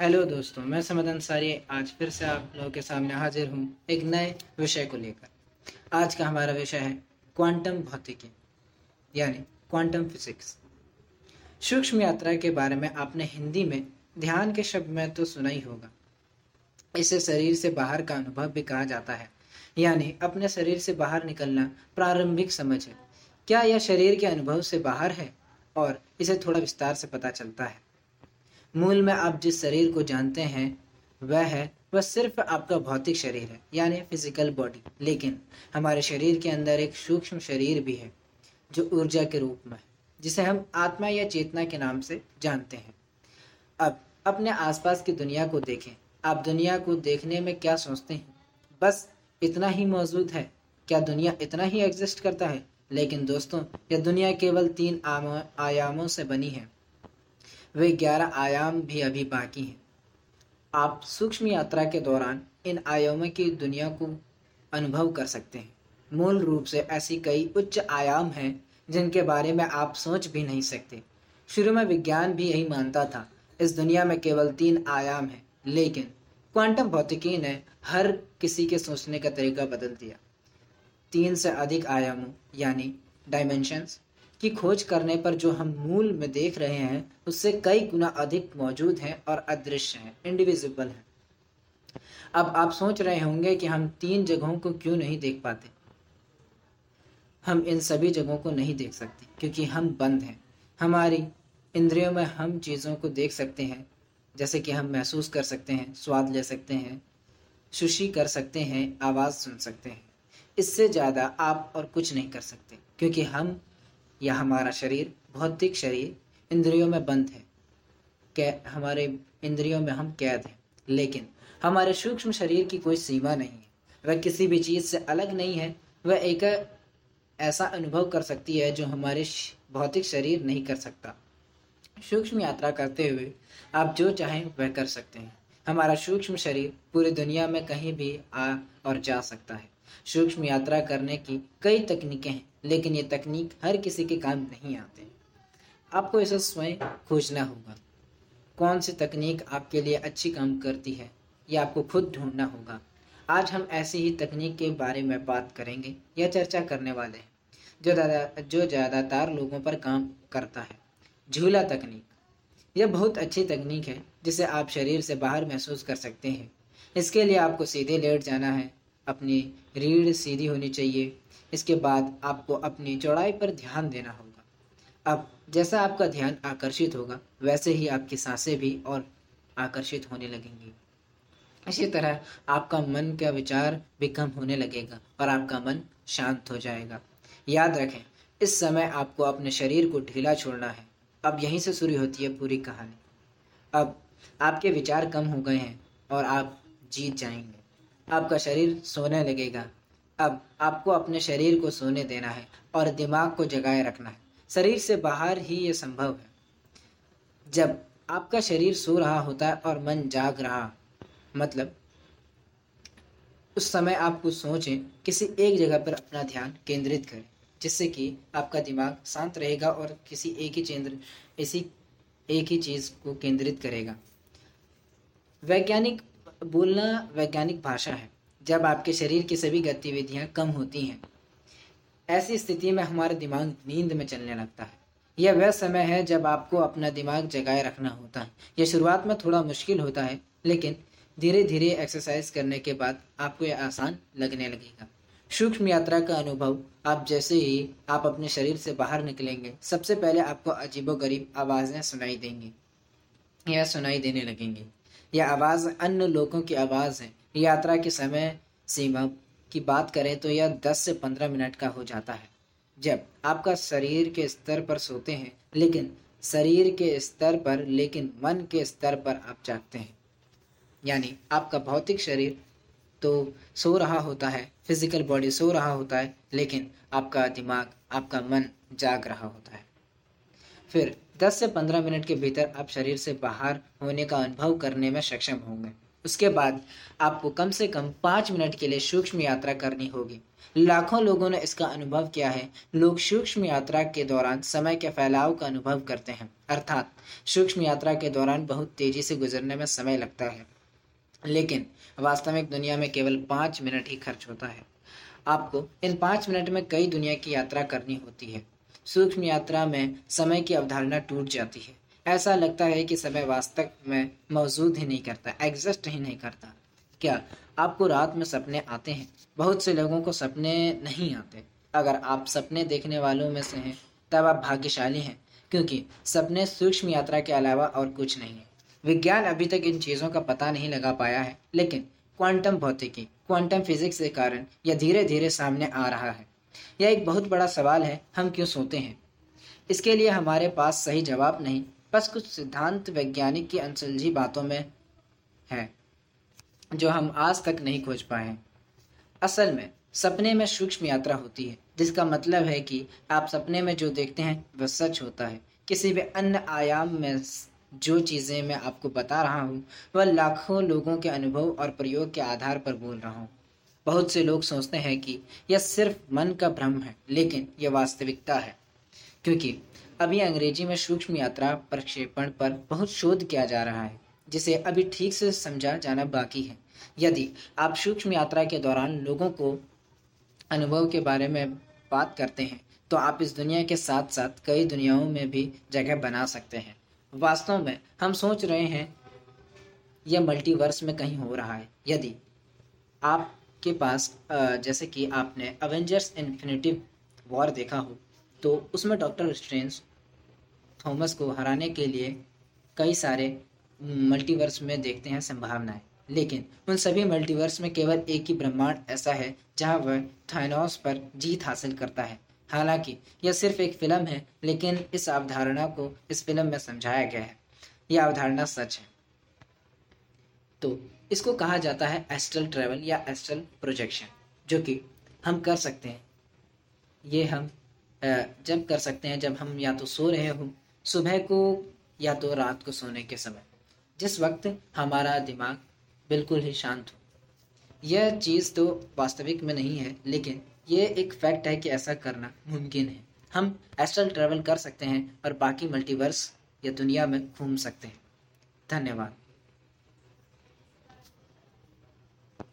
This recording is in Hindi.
हेलो दोस्तों, मैं समद अंसारी, आज फिर से आप लोगों के सामने हाजिर हूँ एक नए विषय को लेकर। आज का हमारा विषय है क्वांटम भौतिकी, यानी क्वांटम फिजिक्स सूक्ष्म यात्रा के बारे में आपने हिंदी में ध्यान के शब्द में तो सुना ही होगा। इसे शरीर से बाहर का अनुभव भी कहा जाता है, यानी अपने शरीर से बाहर निकलना प्रारंभिक समझ है। क्या यह शरीर के अनुभव से बाहर है? और इसे थोड़ा विस्तार से पता चलता है। मूल में आप जिस शरीर को जानते हैं, वह है, वह सिर्फ़ आपका भौतिक शरीर है, यानी फ़िज़िकल बॉडी लेकिन हमारे शरीर के अंदर एक सूक्ष्म शरीर भी है, जो ऊर्जा के रूप में है, जिसे हम आत्मा या चेतना के नाम से जानते हैं। अब, अपने आसपास की दुनिया को देखें। आप दुनिया को देखने में क्या सोचते हैं? बस, इतना ही मौजूद है। क्या दुनिया इतना ही एग्जिस्ट करता है? लेकिन दोस्तों, यह दुनिया केवल तीन आयामों से बनी है। वे ग्यारह आयाम भी अभी बाकी हैं। आप सूक्ष्म यात्रा के दौरान इन आयामों की दुनिया को अनुभव कर सकते हैं। मूल रूप से ऐसी कई उच्च आयाम हैं, जिनके बारे में आप सोच भी नहीं सकते। शुरू में विज्ञान भी यही मानता था, इस दुनिया में केवल तीन आयाम हैं, लेकिन क्वांटम भौतिकी ने हर किसी के सोचने का तरीका बदल दिया। तीन से अधिक आयामों, यानी डायमेंशंस की खोज करने पर जो हम मूल में देख रहे हैं, उससे कई गुना अधिक मौजूद हैं और अदृश्य हैं इंडिविजिबल हैं। अब आप सोच रहे होंगे कि हम तीन जगहों को क्यों नहीं देख पाते? हम इन सभी जगहों को नहीं देख सकते, क्योंकि हम बंद हैं। हमारी इंद्रियों में हम चीज़ों को देख सकते हैं, जैसे कि हम महसूस कर सकते हैं, स्वाद ले सकते हैं, सुशी कर सकते हैं, आवाज़ सुन सकते हैं। इससे ज़्यादा आप और कुछ नहीं कर सकते, क्योंकि हम या हमारा शरीर, भौतिक शरीर, इंद्रियों में बंद है। कै, हमारे इंद्रियों में हम कैद हैं। लेकिन हमारे सूक्ष्म शरीर की कोई सीमा नहीं है। वह किसी भी चीज़ से अलग नहीं है। वह एक ऐसा अनुभव कर सकती है जो हमारे भौतिक शरीर नहीं कर सकता। सूक्ष्म यात्रा करते हुए आप जो चाहें वह कर सकते हैं। हमारा सूक्ष्म शरीर पूरी दुनिया में कहीं भी आ और जा सकता है। सूक्ष्म यात्रा करने की कई तकनीकें हैं, लेकिन ये तकनीक हर किसी के काम नहीं आते। आपको इसे स्वयं खोजना होगा। कौन सी तकनीक आपके लिए अच्छी काम करती है, ये आपको खुद ढूंढना होगा। आज हम ऐसी ही तकनीक के बारे में बात करेंगे, या चर्चा करने वाले हैं, जो ज़्यादा जो ज़्यादातर लोगों पर काम करता है। झूला तकनीक। यह बहुत अच्छी तकनीक है, जिसे आप शरीर से बाहर महसूस कर सकते हैं। इसके लिए आपको सीधे लेट जाना है अपनी रीढ़ सीधी होनी चाहिए। इसके बाद आपको अपनी चौड़ाई पर ध्यान देना होगा। अब जैसा आपका ध्यान आकर्षित होगा, वैसे ही आपकी साँसें भी और आकर्षित होने लगेंगी। इसी तरह आपका मन का विचार भी कम होने लगेगा और आपका मन शांत हो जाएगा। याद रखें, इस समय आपको अपने शरीर को ढीला छोड़ना है। अब यहीं से शुरू होती है पूरी कहानी। अब आपके विचार कम हो गए हैं और आप जीत जाएँगे। आपका शरीर सोने लगेगा। अब आपको अपने शरीर को सोने देना है और दिमाग को जगाए रखना है। शरीर से बाहर ही ये संभव है। जब आपका शरीर सो रहा होता है और मन जाग रहा मतलब उस समय आप कुछ सोचें, किसी एक जगह पर अपना ध्यान केंद्रित करें, जिससे कि आपका दिमाग शांत रहेगा और किसी एक ही केंद्र, इसी एक ही चीज़ को केंद्रित करेगा। वैज्ञानिक बोलना वैज्ञानिक भाषा है, जब आपके शरीर की सभी गतिविधियाँ कम होती हैं। ऐसी स्थिति में हमारा दिमाग नींद में चलने लगता है। यह वह समय है जब आपको अपना दिमाग जगाए रखना होता है। यह शुरुआत में थोड़ा मुश्किल होता है, लेकिन धीरे धीरे एक्सरसाइज करने के बाद आपको यह आसान लगने लगेगा। सूक्ष्म यात्रा का अनुभव, आप जैसे ही आप अपने शरीर से बाहर निकलेंगे, सबसे पहले आपको अजीबो गरीब आवाज़ें सुनाई देंगी। या सुनाई देने लगेंगी। यह आवाज़ अन्य लोगों की आवाज़ है। यात्रा के समय सीमा की बात करें तो यह 10 से 15 मिनट का हो जाता है। जब आपका शरीर के स्तर पर सोते हैं, लेकिन शरीर के स्तर पर, लेकिन मन के स्तर पर आप जागते हैं। यानी आपका भौतिक शरीर तो सो रहा होता है फ़िज़िकल बॉडी सो रहा होता है, लेकिन आपका दिमाग, आपका मन जाग रहा होता है। फिर 10 से 15 मिनट के भीतर आप शरीर से बाहर होने का अनुभव करने में सक्षम होंगे। उसके बाद आपको कम से कम पाँच मिनट के लिए सूक्ष्म यात्रा करनी होगी। लाखों लोगों ने इसका अनुभव किया है। लोग सूक्ष्म यात्रा के दौरान समय के फैलाव का अनुभव करते हैं। अर्थात, सूक्ष्म यात्रा के दौरान बहुत तेज़ी से गुजरने में समय लगता है। लेकिन वास्तविक दुनिया में केवल पाँच मिनट ही खर्च होता है। आपको इन पाँच मिनट में कई दुनिया की यात्रा करनी होती है। सूक्ष्म यात्रा में समय की अवधारणा टूट जाती है। ऐसा लगता है कि समय वास्तव में मौजूद ही नहीं करता एग्जिस्ट ही नहीं करता। क्या आपको रात में सपने आते हैं? बहुत से लोगों को सपने नहीं आते। अगर आप सपने देखने वालों में से हैं, तब आप भाग्यशाली हैं, क्योंकि सपने सूक्ष्म यात्रा के अलावा और कुछ नहीं है। विज्ञान अभी तक इन चीज़ों का पता नहीं लगा पाया है, लेकिन क्वांटम भौतिकी क्वांटम फिजिक्स के कारण यह धीरे धीरे सामने आ रहा है। यह एक बहुत बड़ा सवाल है, हम क्यों सोते हैं? इसके लिए हमारे पास सही जवाब नहीं, बस कुछ सिद्धांत वैज्ञानिक की अनसुलझी बातों में है, जो हम आज तक नहीं खोज पाए हैं। असल में, सपने में सूक्ष्म यात्रा होती है, जिसका मतलब है कि आप सपने में जो देखते हैं, वह सच होता है। किसी भी अन्य आयाम में जो चीज़ें मैं आपको बता रहा हूँ, वह लाखों लोगों के अनुभव और प्रयोग के आधार पर बोल रहा हूँ। बहुत से लोग सोचते हैं कि यह सिर्फ़ मन का भ्रम है, लेकिन यह वास्तविकता है। क्योंकि अभी अंग्रेज़ी में सूक्ष्म यात्रा प्रक्षेपण पर बहुत शोध किया जा रहा है, जिसे अभी ठीक से समझा जाना बाकी है। यदि आप सूक्ष्म यात्रा के दौरान लोगों को अनुभव के बारे में बात करते हैं तो आप इस दुनिया के साथ साथ कई दुनियाओं में भी जगह बना सकते हैं। वास्तव में हम सोच रहे हैं, यह मल्टीवर्स में कहीं हो रहा है। यदि आपके पास जैसे कि आपने अवेंजर्स इन्फिनिटिव वॉर देखा हो तो उसमें डॉक्टर स्ट्रेंज थॉमस को हराने के लिए कई सारे मल्टीवर्स में देखते हैं संभावनाएँ। लेकिन उन सभी मल्टीवर्स में केवल एक ही ब्रह्मांड ऐसा है, जहाँ वह थाइनोस पर जीत हासिल करता है। हालाँकि, यह सिर्फ़ एक फ़िल्म है, लेकिन इस अवधारणा को इस फ़िल्म में समझाया गया है। यह अवधारणा सच है। तो इसको कहा जाता है एस्ट्रल ट्रेवल या एस्ट्रल प्रोजेक्शन जो कि हम कर सकते हैं। ये हम जब कर सकते हैं, जब हम या तो सो रहे हो, सुबह को या तो रात को सोने के समय। जिस वक्त हमारा दिमाग बिल्कुल ही शांत हो। यह चीज़ तो वास्तविक में नहीं है, लेकिन ये एक फैक्ट है कि ऐसा करना मुमकिन है। हम एस्ट्रल ट्रेवल कर सकते हैं और बाकी मल्टीवर्स या दुनिया में घूम सकते हैं। धन्यवाद।